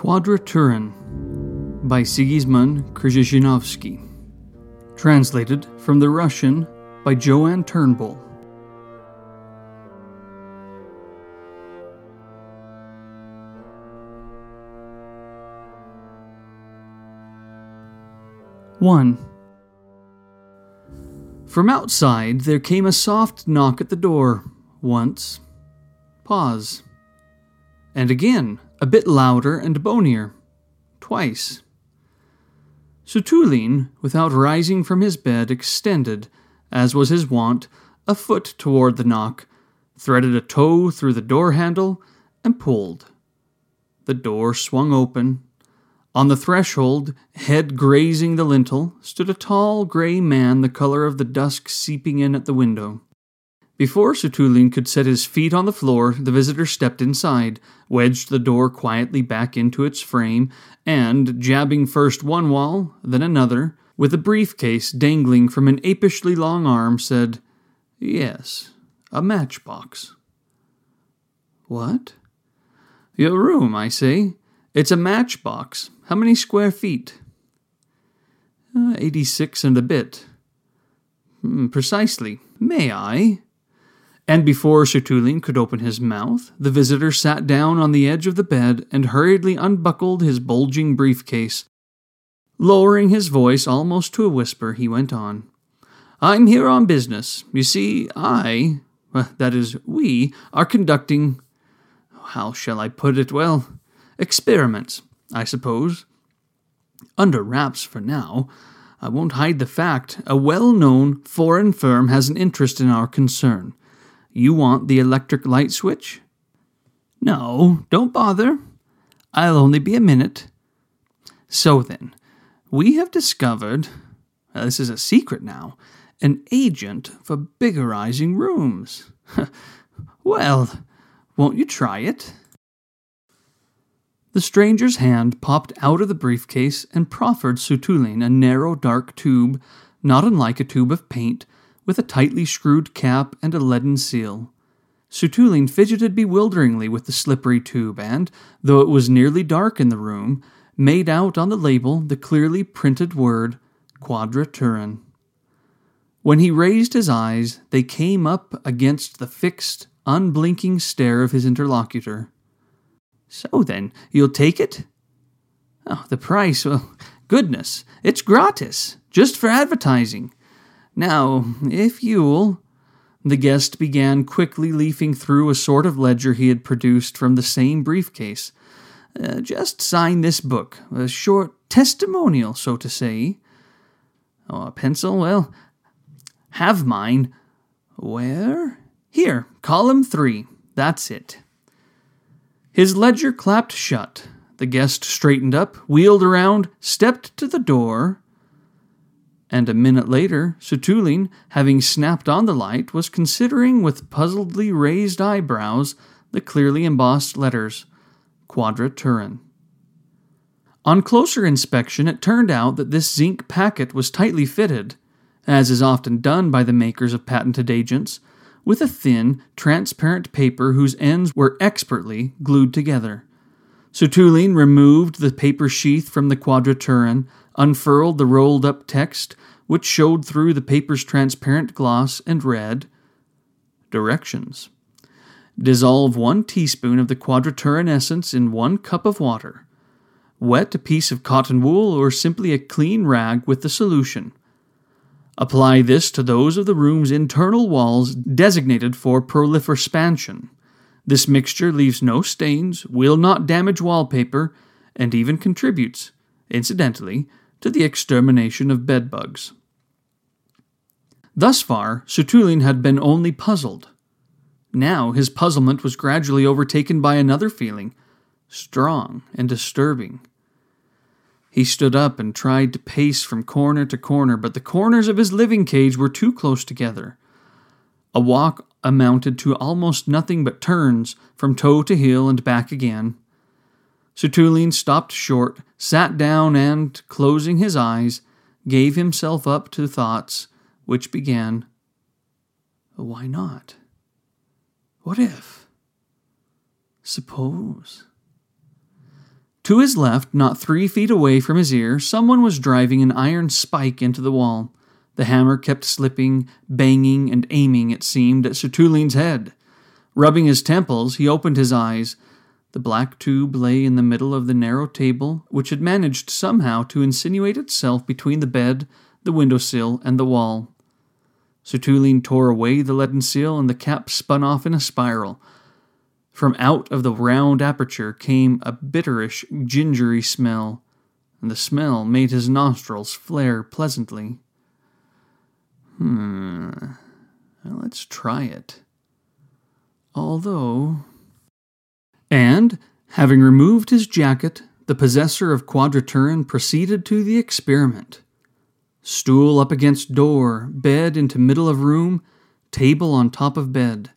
Quadraturin by Sigizmund Krzhizhanovsky. Translated from the Russian by Joanne Turnbull. One. From outside there came a soft knock at the door. Once. Pause. And again, a bit louder and bonier. Twice. Sutulin, without rising from his bed, extended, as was his wont, a foot toward the knock, threaded a toe through the door handle, and pulled. The door swung open. On the threshold, head grazing the lintel, stood a tall gray man the color of the dusk seeping in at the window. Before Sutulin could set his feet on the floor, the visitor stepped inside, wedged the door quietly back into its frame, and, jabbing first one wall, then another, with a briefcase dangling from an apishly long arm, said, Yes, a matchbox. What? Your room, I say. It's a matchbox. How many square feet? Uh, 86 and a bit. Hmm, precisely. May I? And before Sutulin could open his mouth, the visitor sat down on the edge of the bed and hurriedly unbuckled his bulging briefcase. Lowering his voice almost to a whisper, he went on. I'm here on business. You see, I, that is, we, are conducting, how shall I put it? Well, experiments, I suppose. Under wraps for now. I won't hide the fact a well known foreign firm has an interest in our concern. You want the electric light switch? No, don't bother. I'll only be a minute. So then, we have discovered, uh, this is a secret now, an agent for biggerizing rooms. well, won't you try it? The stranger's hand popped out of the briefcase and proffered Sutulin a narrow dark tube, not unlike a tube of paint, with a tightly screwed cap and a leaden seal. Sutulin fidgeted bewilderingly with the slippery tube and, though it was nearly dark in the room, made out on the label the clearly printed word Quadraturin. When he raised his eyes, they came up against the fixed, unblinking stare of his interlocutor. So then, you'll take it? Oh, the price, well, goodness, it's gratis, just for advertising. Now, if you'll. The guest began quickly leafing through a sort of ledger he had produced from the same briefcase. Uh, just sign this book, a short testimonial, so to say. Oh, a pencil? Well, have mine. Where? Here, column three. That's it. His ledger clapped shut. The guest straightened up, wheeled around, stepped to the door, and a minute later, Sutulin, having snapped on the light, was considering with puzzledly raised eyebrows the clearly embossed letters Quadraturin. On closer inspection, it turned out that this zinc packet was tightly fitted, as is often done by the makers of patented agents, with a thin, transparent paper whose ends were expertly glued together. Sutulin removed the paper sheath from the Quadraturin, unfurled the rolled up text, which showed through the paper's transparent gloss, and read Directions. Dissolve one teaspoon of the quadraturin essence in one cup of water. Wet a piece of cotton wool or simply a clean rag with the solution. Apply this to those of the room's internal walls designated for proliferspansion. This mixture leaves no stains, will not damage wallpaper, and even contributes, incidentally, to the extermination of bedbugs. Thus far, Sutulin had been only puzzled. Now his puzzlement was gradually overtaken by another feeling, strong and disturbing. He stood up and tried to pace from corner to corner, but the corners of his living cage were too close together. A walk amounted to almost nothing but turns from toe to heel and back again. Sutulin stopped short, sat down, and, closing his eyes, gave himself up to thoughts which began, Why not? What if? Suppose. To his left, not three feet away from his ear, someone was driving an iron spike into the wall. The hammer kept slipping, banging, and aiming, it seemed, at Sutulin's head. Rubbing his temples, he opened his eyes. The black tube lay in the middle of the narrow table, which had managed somehow to insinuate itself between the bed, the window sill, and the wall. Sutulin tore away the leaden seal, and the cap spun off in a spiral. From out of the round aperture came a bitterish, gingery smell, and the smell made his nostrils flare pleasantly. Hmm, well, let's try it. Although. And, having removed his jacket, the possessor of Quadraturin proceeded to the experiment. Stool up against door, bed into middle of room, table on top of bed.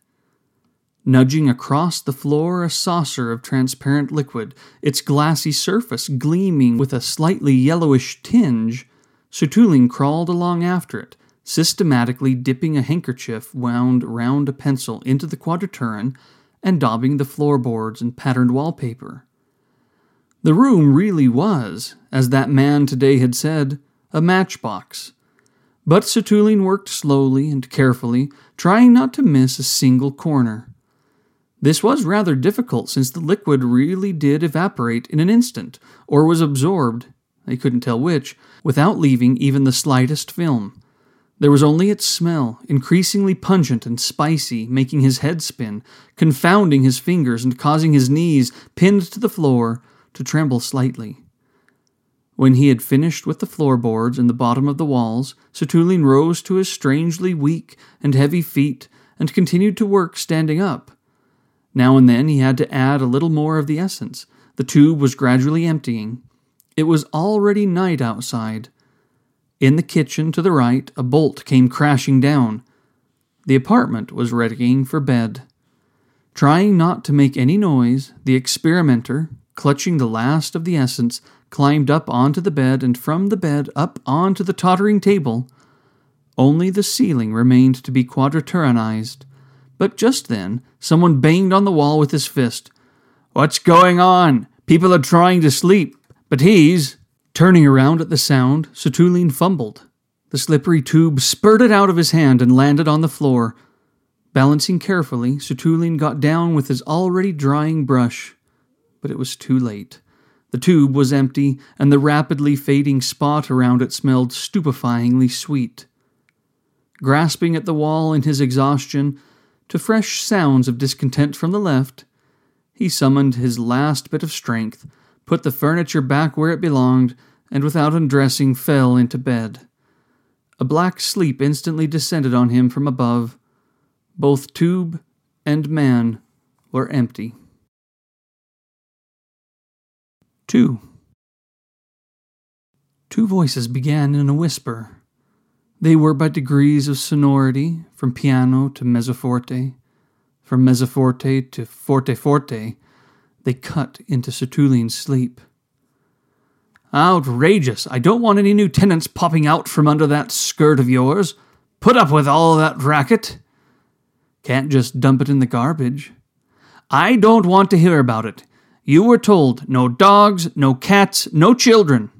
Nudging across the floor a saucer of transparent liquid, its glassy surface gleaming with a slightly yellowish tinge, Sutulin crawled along after it, systematically dipping a handkerchief wound round a pencil into the quadraturin and daubing the floorboards and patterned wallpaper. The room really was, as that man today had said, a matchbox. But Sutulin worked slowly and carefully, trying not to miss a single corner. This was rather difficult since the liquid really did evaporate in an instant, or was absorbed, they couldn't tell which, without leaving even the slightest film. There was only its smell, increasingly pungent and spicy, making his head spin, confounding his fingers, and causing his knees, pinned to the floor, to tremble slightly. When he had finished with the floorboards and the bottom of the walls, Sutulin rose to his strangely weak and heavy feet and continued to work standing up. Now and then he had to add a little more of the essence. The tube was gradually emptying. It was already night outside, in the kitchen to the right, a bolt came crashing down. The apartment was readying for bed. Trying not to make any noise, the experimenter, clutching the last of the essence, climbed up onto the bed and from the bed up onto the tottering table. Only the ceiling remained to be quadraturinized. But just then, someone banged on the wall with his fist. What's going on? People are trying to sleep, but he's. Turning around at the sound, Sutulin fumbled. The slippery tube spurted out of his hand and landed on the floor. Balancing carefully, Sutulin got down with his already drying brush. But it was too late. The tube was empty, and the rapidly fading spot around it smelled stupefyingly sweet. Grasping at the wall in his exhaustion, to fresh sounds of discontent from the left, he summoned his last bit of strength put the furniture back where it belonged, and without undressing fell into bed. A black sleep instantly descended on him from above. Both tube and man were empty. 2. Two voices began in a whisper. They were by degrees of sonority, from piano to mezzoforte, from mezzoforte to forte forte, they cut into Sutulin's sleep. Outrageous! I don't want any new tenants popping out from under that skirt of yours. Put up with all that racket. Can't just dump it in the garbage. I don't want to hear about it. You were told no dogs, no cats, no children.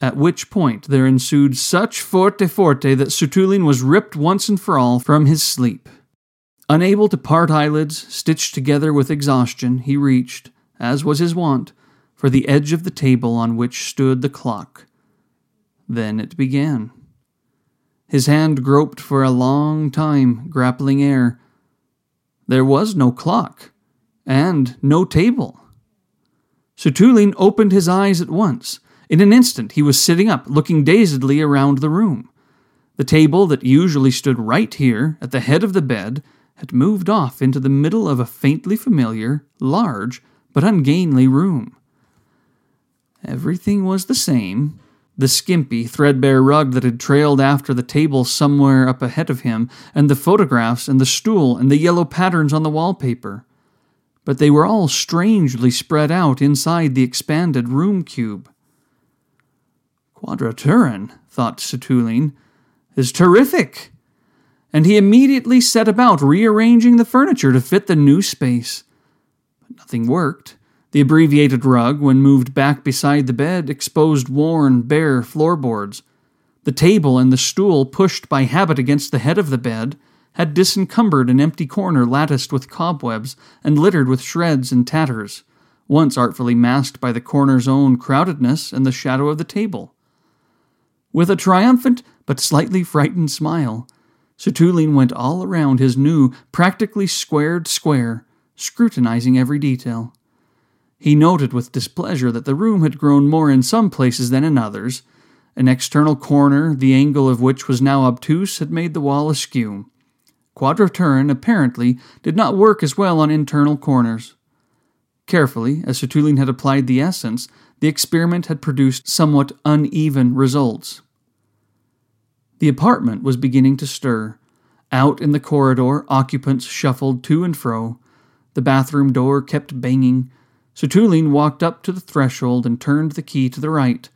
At which point there ensued such forte forte that Sutulin was ripped once and for all from his sleep. Unable to part eyelids, stitched together with exhaustion, he reached, as was his wont, for the edge of the table on which stood the clock. Then it began. His hand groped for a long time, grappling air. There was no clock, and no table. Sutulin opened his eyes at once. In an instant he was sitting up, looking dazedly around the room. The table that usually stood right here, at the head of the bed, had moved off into the middle of a faintly familiar, large, but ungainly room. Everything was the same. The skimpy, threadbare rug that had trailed after the table somewhere up ahead of him, and the photographs, and the stool, and the yellow patterns on the wallpaper. But they were all strangely spread out inside the expanded room cube. Quadraturin, thought Sutulin, is terrific and he immediately set about rearranging the furniture to fit the new space. But nothing worked. The abbreviated rug, when moved back beside the bed, exposed worn, bare floorboards. The table and the stool, pushed by habit against the head of the bed, had disencumbered an empty corner latticed with cobwebs and littered with shreds and tatters, once artfully masked by the corner's own crowdedness and the shadow of the table. With a triumphant but slightly frightened smile, Sutulin went all around his new, practically squared square, scrutinizing every detail. He noted with displeasure that the room had grown more in some places than in others. An external corner, the angle of which was now obtuse, had made the wall askew. Quadraturin, apparently, did not work as well on internal corners. Carefully, as Sutulin had applied the essence, the experiment had produced somewhat uneven results. The apartment was beginning to stir. Out in the corridor, occupants shuffled to and fro. The bathroom door kept banging. Sutulin walked up to the threshold and turned the key to the right.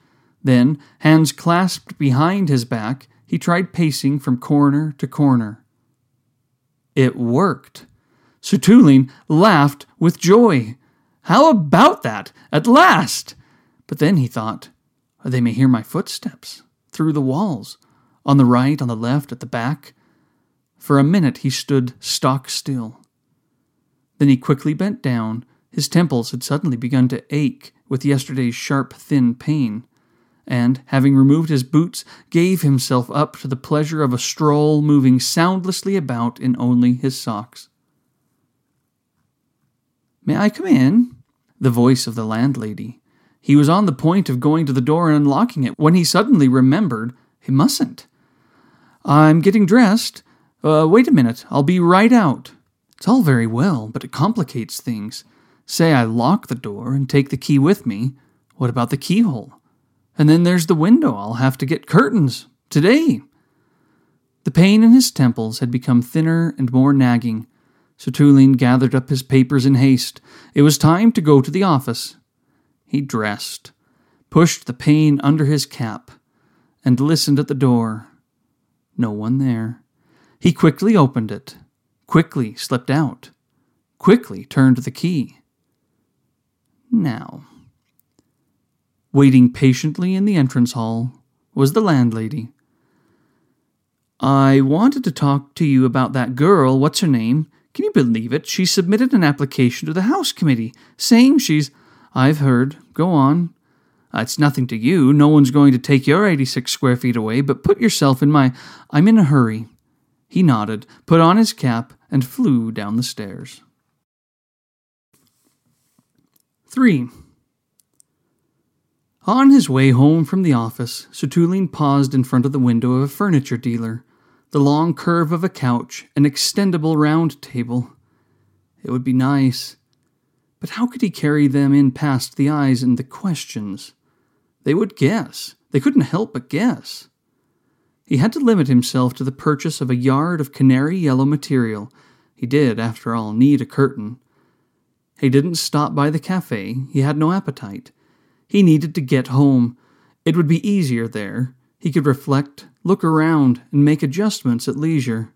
Then, hands clasped behind his back, he tried pacing from corner to corner. It worked. Sutulin laughed with joy. How about that? At last! But then he thought, they may hear my footsteps through the walls on the right, on the left, at the back. For a minute he stood stock still. Then he quickly bent down. His temples had suddenly begun to ache with yesterday's sharp, thin pain, and, having removed his boots, gave himself up to the pleasure of a stroll moving soundlessly about in only his socks. May I come in? The voice of the landlady. He was on the point of going to the door and unlocking it when he suddenly remembered he mustn't. I'm getting dressed. Uh, wait a minute, I'll be right out. It's all very well, but it complicates things. Say I lock the door and take the key with me. What about the keyhole? And then there's the window. I'll have to get curtains. Today. The pain in his temples had become thinner and more nagging. Sutulin gathered up his papers in haste. It was time to go to the office. He dressed, pushed the pain under his cap, and listened at the door. No one there. He quickly opened it, quickly slipped out, quickly turned the key. Now, waiting patiently in the entrance hall was the landlady. I wanted to talk to you about that girl. What's her name? Can you believe it? She submitted an application to the House Committee saying she's. I've heard. Go on. Uh, it's nothing to you. No one's going to take your 86 square feet away, but put yourself in my. I'm in a hurry. He nodded, put on his cap, and flew down the stairs. 3. On his way home from the office, Sutulin paused in front of the window of a furniture dealer. The long curve of a couch, an extendable round table. It would be nice. But how could he carry them in past the eyes and the questions? They would guess. They couldn't help but guess. He had to limit himself to the purchase of a yard of canary yellow material. He did, after all, need a curtain. He didn't stop by the cafe. He had no appetite. He needed to get home. It would be easier there. He could reflect, look around, and make adjustments at leisure.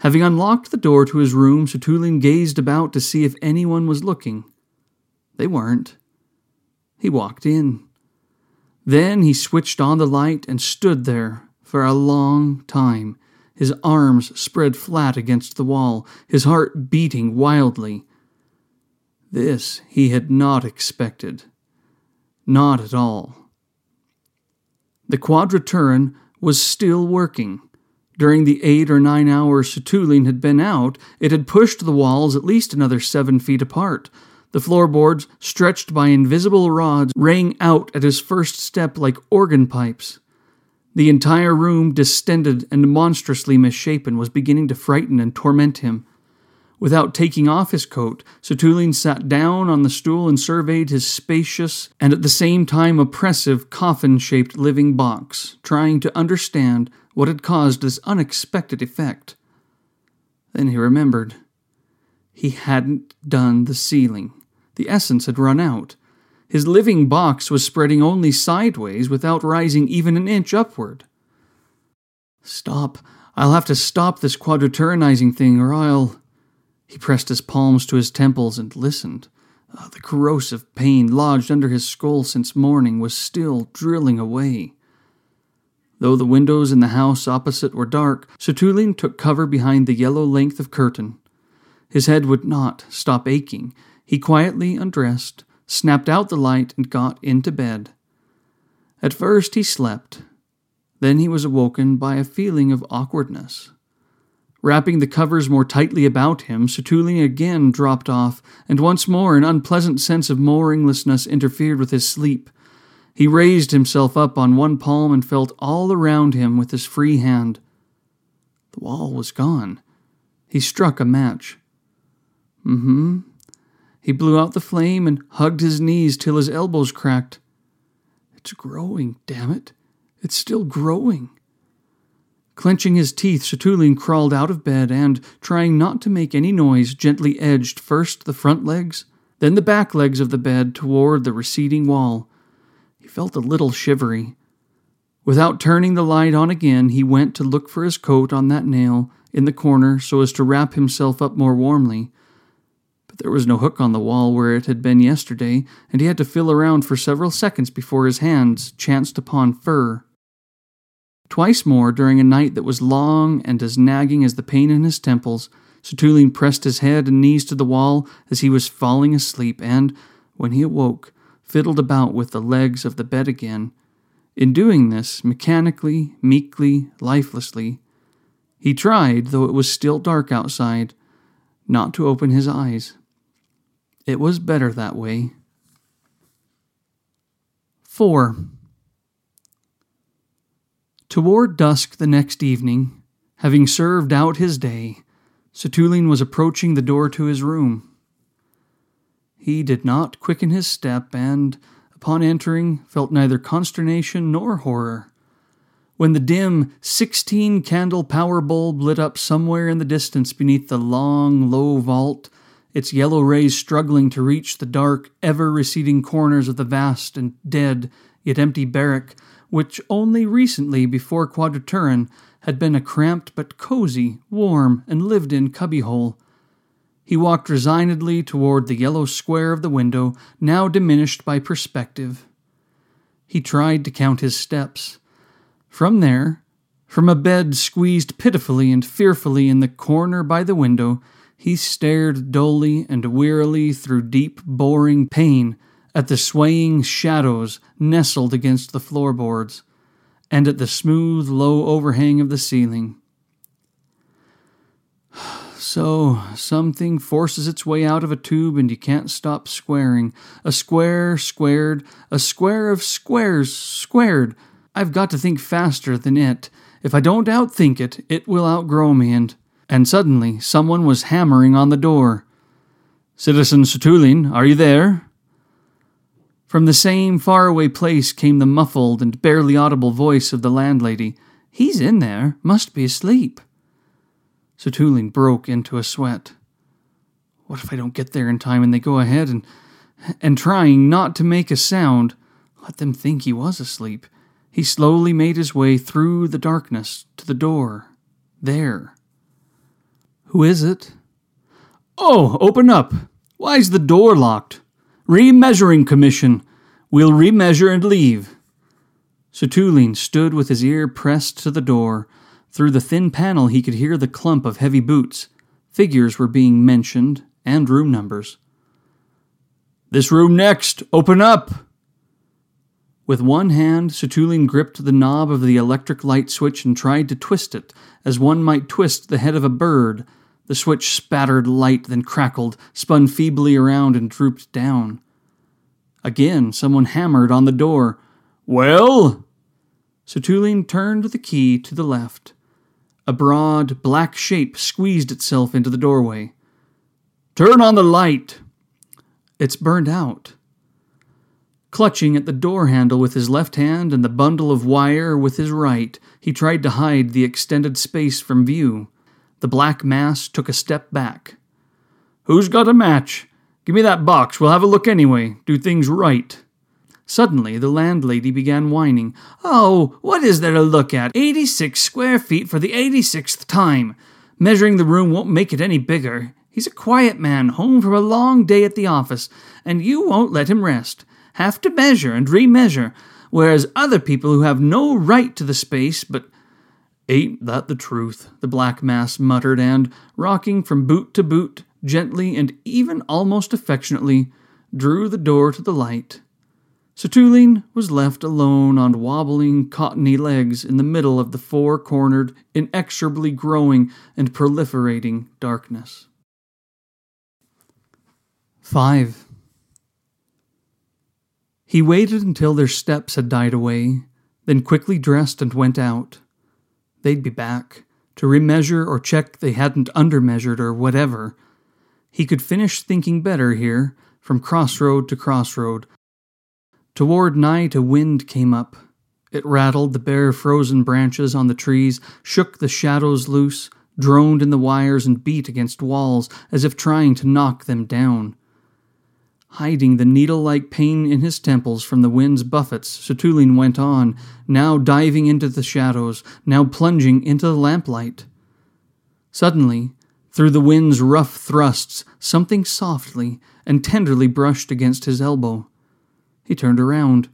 Having unlocked the door to his room, Sutulin gazed about to see if anyone was looking. They weren't. He walked in. Then he switched on the light and stood there for a long time, his arms spread flat against the wall, his heart beating wildly. This he had not expected. Not at all. The quadraturin was still working. During the eight or nine hours Sutulin had been out, it had pushed the walls at least another seven feet apart, the floorboards, stretched by invisible rods, rang out at his first step like organ pipes. The entire room, distended and monstrously misshapen, was beginning to frighten and torment him. Without taking off his coat, Sutulin sat down on the stool and surveyed his spacious and at the same time oppressive coffin shaped living box, trying to understand what had caused this unexpected effect. Then he remembered. He hadn't done the ceiling. The essence had run out. His living box was spreading only sideways without rising even an inch upward. Stop. I'll have to stop this quadraturinizing thing, or I'll. He pressed his palms to his temples and listened. Uh, the corrosive pain lodged under his skull since morning was still drilling away. Though the windows in the house opposite were dark, Sutulin took cover behind the yellow length of curtain. His head would not stop aching. He quietly undressed, snapped out the light, and got into bed. At first he slept. Then he was awoken by a feeling of awkwardness. Wrapping the covers more tightly about him, Sutulin again dropped off, and once more an unpleasant sense of mooringlessness interfered with his sleep. He raised himself up on one palm and felt all around him with his free hand. The wall was gone. He struck a match. Mm hmm. He blew out the flame and hugged his knees till his elbows cracked. It's growing, damn it. It's still growing. Clenching his teeth, Sutulin crawled out of bed and, trying not to make any noise, gently edged first the front legs, then the back legs of the bed toward the receding wall. He felt a little shivery. Without turning the light on again, he went to look for his coat on that nail in the corner so as to wrap himself up more warmly. There was no hook on the wall where it had been yesterday, and he had to feel around for several seconds before his hands chanced upon fur. Twice more, during a night that was long and as nagging as the pain in his temples, Sutulin pressed his head and knees to the wall as he was falling asleep, and, when he awoke, fiddled about with the legs of the bed again. In doing this, mechanically, meekly, lifelessly, he tried, though it was still dark outside, not to open his eyes. It was better that way. 4. Toward dusk the next evening, having served out his day, Sutulin was approaching the door to his room. He did not quicken his step, and, upon entering, felt neither consternation nor horror. When the dim sixteen candle power bulb lit up somewhere in the distance beneath the long, low vault, its yellow rays struggling to reach the dark, ever receding corners of the vast and dead, yet empty barrack, which only recently, before Quadraturin, had been a cramped but cozy, warm, and lived in cubbyhole. He walked resignedly toward the yellow square of the window, now diminished by perspective. He tried to count his steps. From there, from a bed squeezed pitifully and fearfully in the corner by the window, he stared dully and wearily through deep, boring pain at the swaying shadows nestled against the floorboards, and at the smooth, low overhang of the ceiling. So, something forces its way out of a tube and you can't stop squaring. A square squared, a square of squares squared. I've got to think faster than it. If I don't outthink it, it will outgrow me and. And suddenly, someone was hammering on the door. Citizen Sutulin, are you there? From the same faraway place came the muffled and barely audible voice of the landlady. He's in there, must be asleep. Sutulin broke into a sweat. What if I don't get there in time and they go ahead and and trying not to make a sound, let them think he was asleep. He slowly made his way through the darkness to the door. There. Who is it? Oh, open up. Why's the door locked? Remeasuring commission. We'll remeasure and leave. Sutulin stood with his ear pressed to the door. Through the thin panel, he could hear the clump of heavy boots. Figures were being mentioned, and room numbers. This room next! Open up! With one hand, Sutulin gripped the knob of the electric light switch and tried to twist it, as one might twist the head of a bird, the switch spattered light, then crackled, spun feebly around, and drooped down. Again, someone hammered on the door. Well? Sutulin turned the key to the left. A broad, black shape squeezed itself into the doorway. Turn on the light! It's burned out. Clutching at the door handle with his left hand and the bundle of wire with his right, he tried to hide the extended space from view. The black mass took a step back. Who's got a match? Give me that box. We'll have a look anyway. Do things right. Suddenly, the landlady began whining. Oh, what is there to look at? 86 square feet for the 86th time. Measuring the room won't make it any bigger. He's a quiet man, home from a long day at the office, and you won't let him rest. Have to measure and remeasure, whereas other people who have no right to the space but Ain't that the truth? the black mass muttered, and, rocking from boot to boot, gently and even almost affectionately, drew the door to the light. Sutulin was left alone on wobbling, cottony legs in the middle of the four cornered, inexorably growing and proliferating darkness. 5. He waited until their steps had died away, then quickly dressed and went out. They'd be back to remeasure or check they hadn't undermeasured or whatever. He could finish thinking better here, from crossroad to crossroad. Toward night, a wind came up. It rattled the bare frozen branches on the trees, shook the shadows loose, droned in the wires, and beat against walls as if trying to knock them down. Hiding the needle like pain in his temples from the wind's buffets, Sutulin went on, now diving into the shadows, now plunging into the lamplight. Suddenly, through the wind's rough thrusts, something softly and tenderly brushed against his elbow. He turned around.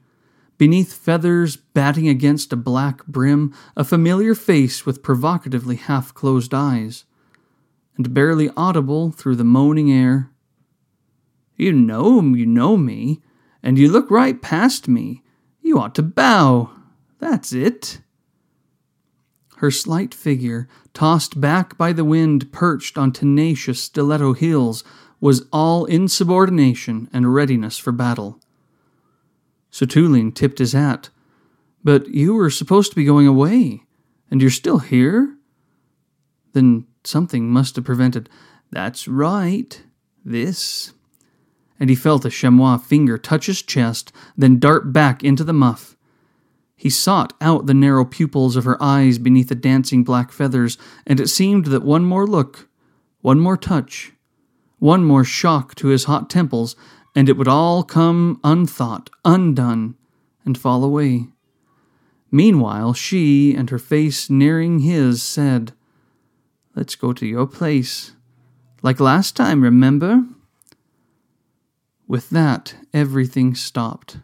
Beneath feathers batting against a black brim, a familiar face with provocatively half closed eyes. And barely audible through the moaning air, you know you know me, and you look right past me. You ought to bow. That's it. Her slight figure, tossed back by the wind, perched on tenacious stiletto heels, was all insubordination and readiness for battle. Sutulin tipped his hat. But you were supposed to be going away, and you're still here? Then something must have prevented. That's right. This and he felt a chamois finger touch his chest, then dart back into the muff. He sought out the narrow pupils of her eyes beneath the dancing black feathers, and it seemed that one more look, one more touch, one more shock to his hot temples, and it would all come unthought, undone, and fall away. Meanwhile, she, and her face nearing his, said, Let's go to your place. Like last time, remember? With that, everything stopped.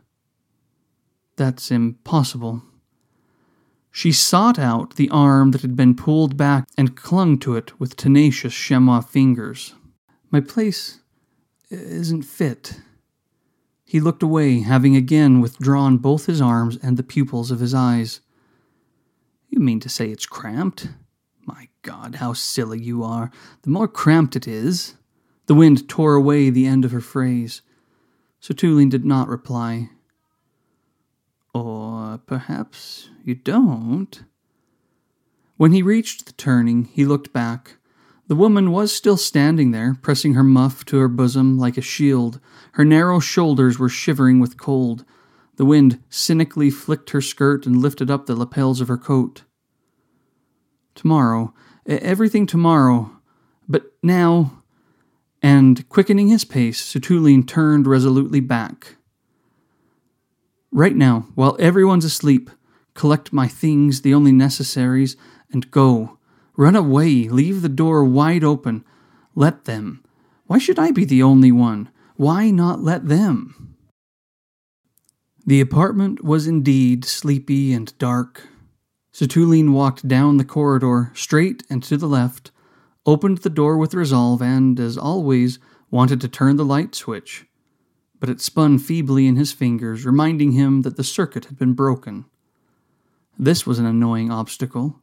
That's impossible. She sought out the arm that had been pulled back and clung to it with tenacious chamois fingers. My place isn't fit. He looked away, having again withdrawn both his arms and the pupils of his eyes. You mean to say it's cramped? My God, how silly you are. The more cramped it is. The wind tore away the end of her phrase. Sutulin did not reply. Or perhaps you don't? When he reached the turning, he looked back. The woman was still standing there, pressing her muff to her bosom like a shield. Her narrow shoulders were shivering with cold. The wind cynically flicked her skirt and lifted up the lapels of her coat. Tomorrow, everything tomorrow. But now, and, quickening his pace, Sutulin turned resolutely back. Right now, while everyone's asleep, collect my things, the only necessaries, and go. Run away, leave the door wide open. Let them. Why should I be the only one? Why not let them? The apartment was indeed sleepy and dark. Sutulin walked down the corridor, straight and to the left, opened the door with resolve, and, as always, wanted to turn the light switch. But it spun feebly in his fingers, reminding him that the circuit had been broken. This was an annoying obstacle,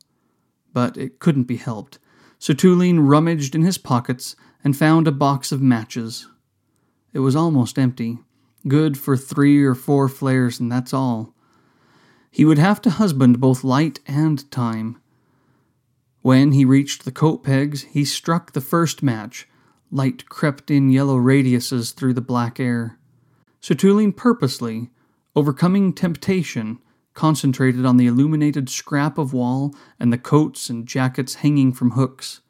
but it couldn't be helped. Sutulin rummaged in his pockets and found a box of matches. It was almost empty, good for three or four flares, and that's all. He would have to husband both light and time. When he reached the coat pegs, he struck the first match. Light crept in yellow radiuses through the black air. Sutulin purposely, overcoming temptation, concentrated on the illuminated scrap of wall and the coats and jackets hanging from hooks.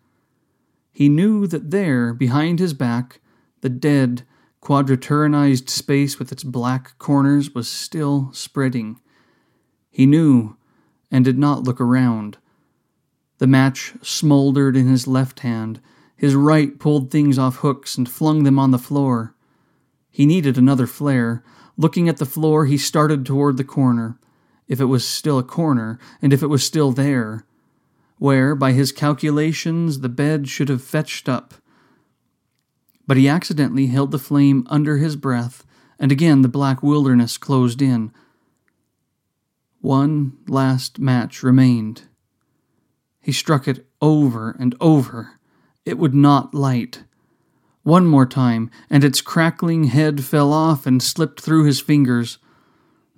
He knew that there, behind his back, the dead, quadraturinized space with its black corners was still spreading. He knew, and did not look around. The match smoldered in his left hand, His right pulled things off hooks and flung them on the floor. He needed another flare. Looking at the floor, he started toward the corner. If it was still a corner, and if it was still there, where, by his calculations, the bed should have fetched up. But he accidentally held the flame under his breath, and again the black wilderness closed in. One last match remained. He struck it over and over. It would not light. One more time, and its crackling head fell off and slipped through his fingers.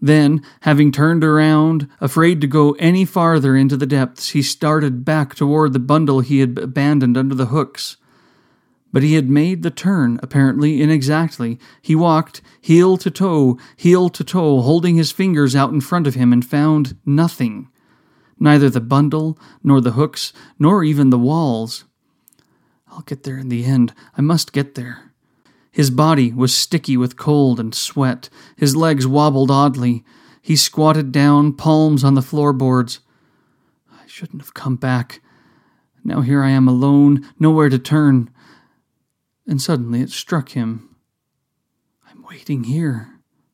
Then, having turned around, afraid to go any farther into the depths, he started back toward the bundle he had abandoned under the hooks. But he had made the turn, apparently inexactly. He walked, heel to toe, heel to toe, holding his fingers out in front of him, and found nothing neither the bundle, nor the hooks, nor even the walls. I'll get there in the end. I must get there. His body was sticky with cold and sweat. His legs wobbled oddly. He squatted down, palms on the floorboards. I shouldn't have come back. Now here I am alone, nowhere to turn. And suddenly it struck him. I'm waiting here.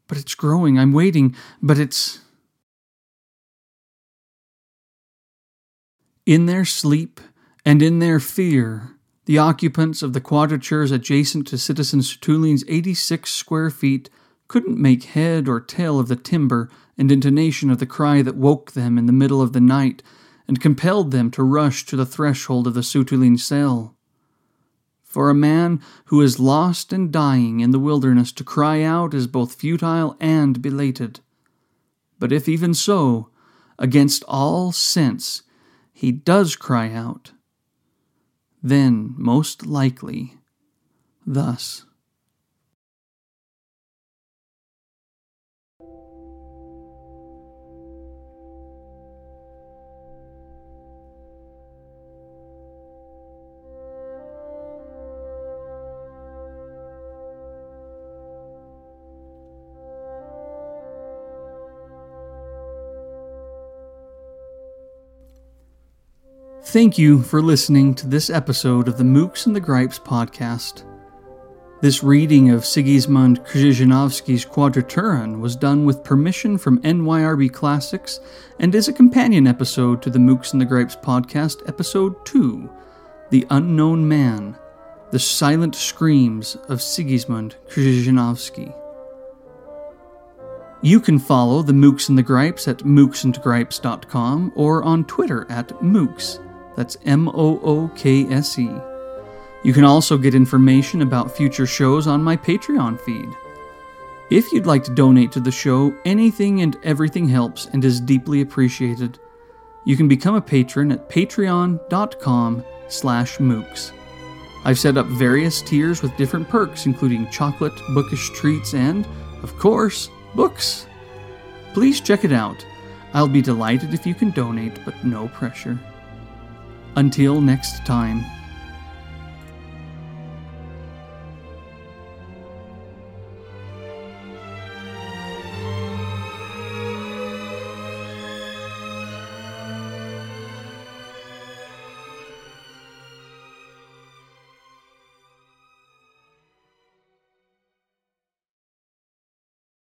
But it's growing. I'm waiting. But it's. In their sleep and in their fear, the occupants of the quadratures adjacent to Citizen Sutulin's 86 square feet couldn't make head or tail of the timbre and intonation of the cry that woke them in the middle of the night and compelled them to rush to the threshold of the Sutulin cell. For a man who is lost and dying in the wilderness to cry out is both futile and belated. But if even so, against all sense, he does cry out, then most likely thus. Thank you for listening to this episode of the Mookse and the Gripes podcast. This reading of Sigizmund Krzhizhanovsky's Quadraturin was done with permission from NYRB Classics and is a companion episode to the Mookse and the Gripes podcast, episode 2 The Unknown Man The Silent Screams of Sigismund Krzyzanowski. You can follow the Mookse and the Gripes at mookseandgripes.com or on Twitter at mookse. That's M O O K S E. You can also get information about future shows on my Patreon feed. If you'd like to donate to the show, anything and everything helps and is deeply appreciated. You can become a patron at patreon.com slash mookse. I've set up various tiers with different perks, including chocolate, bookish treats, and, of course, books. Please check it out. I'll be delighted if you can donate, but no pressure. Until next time.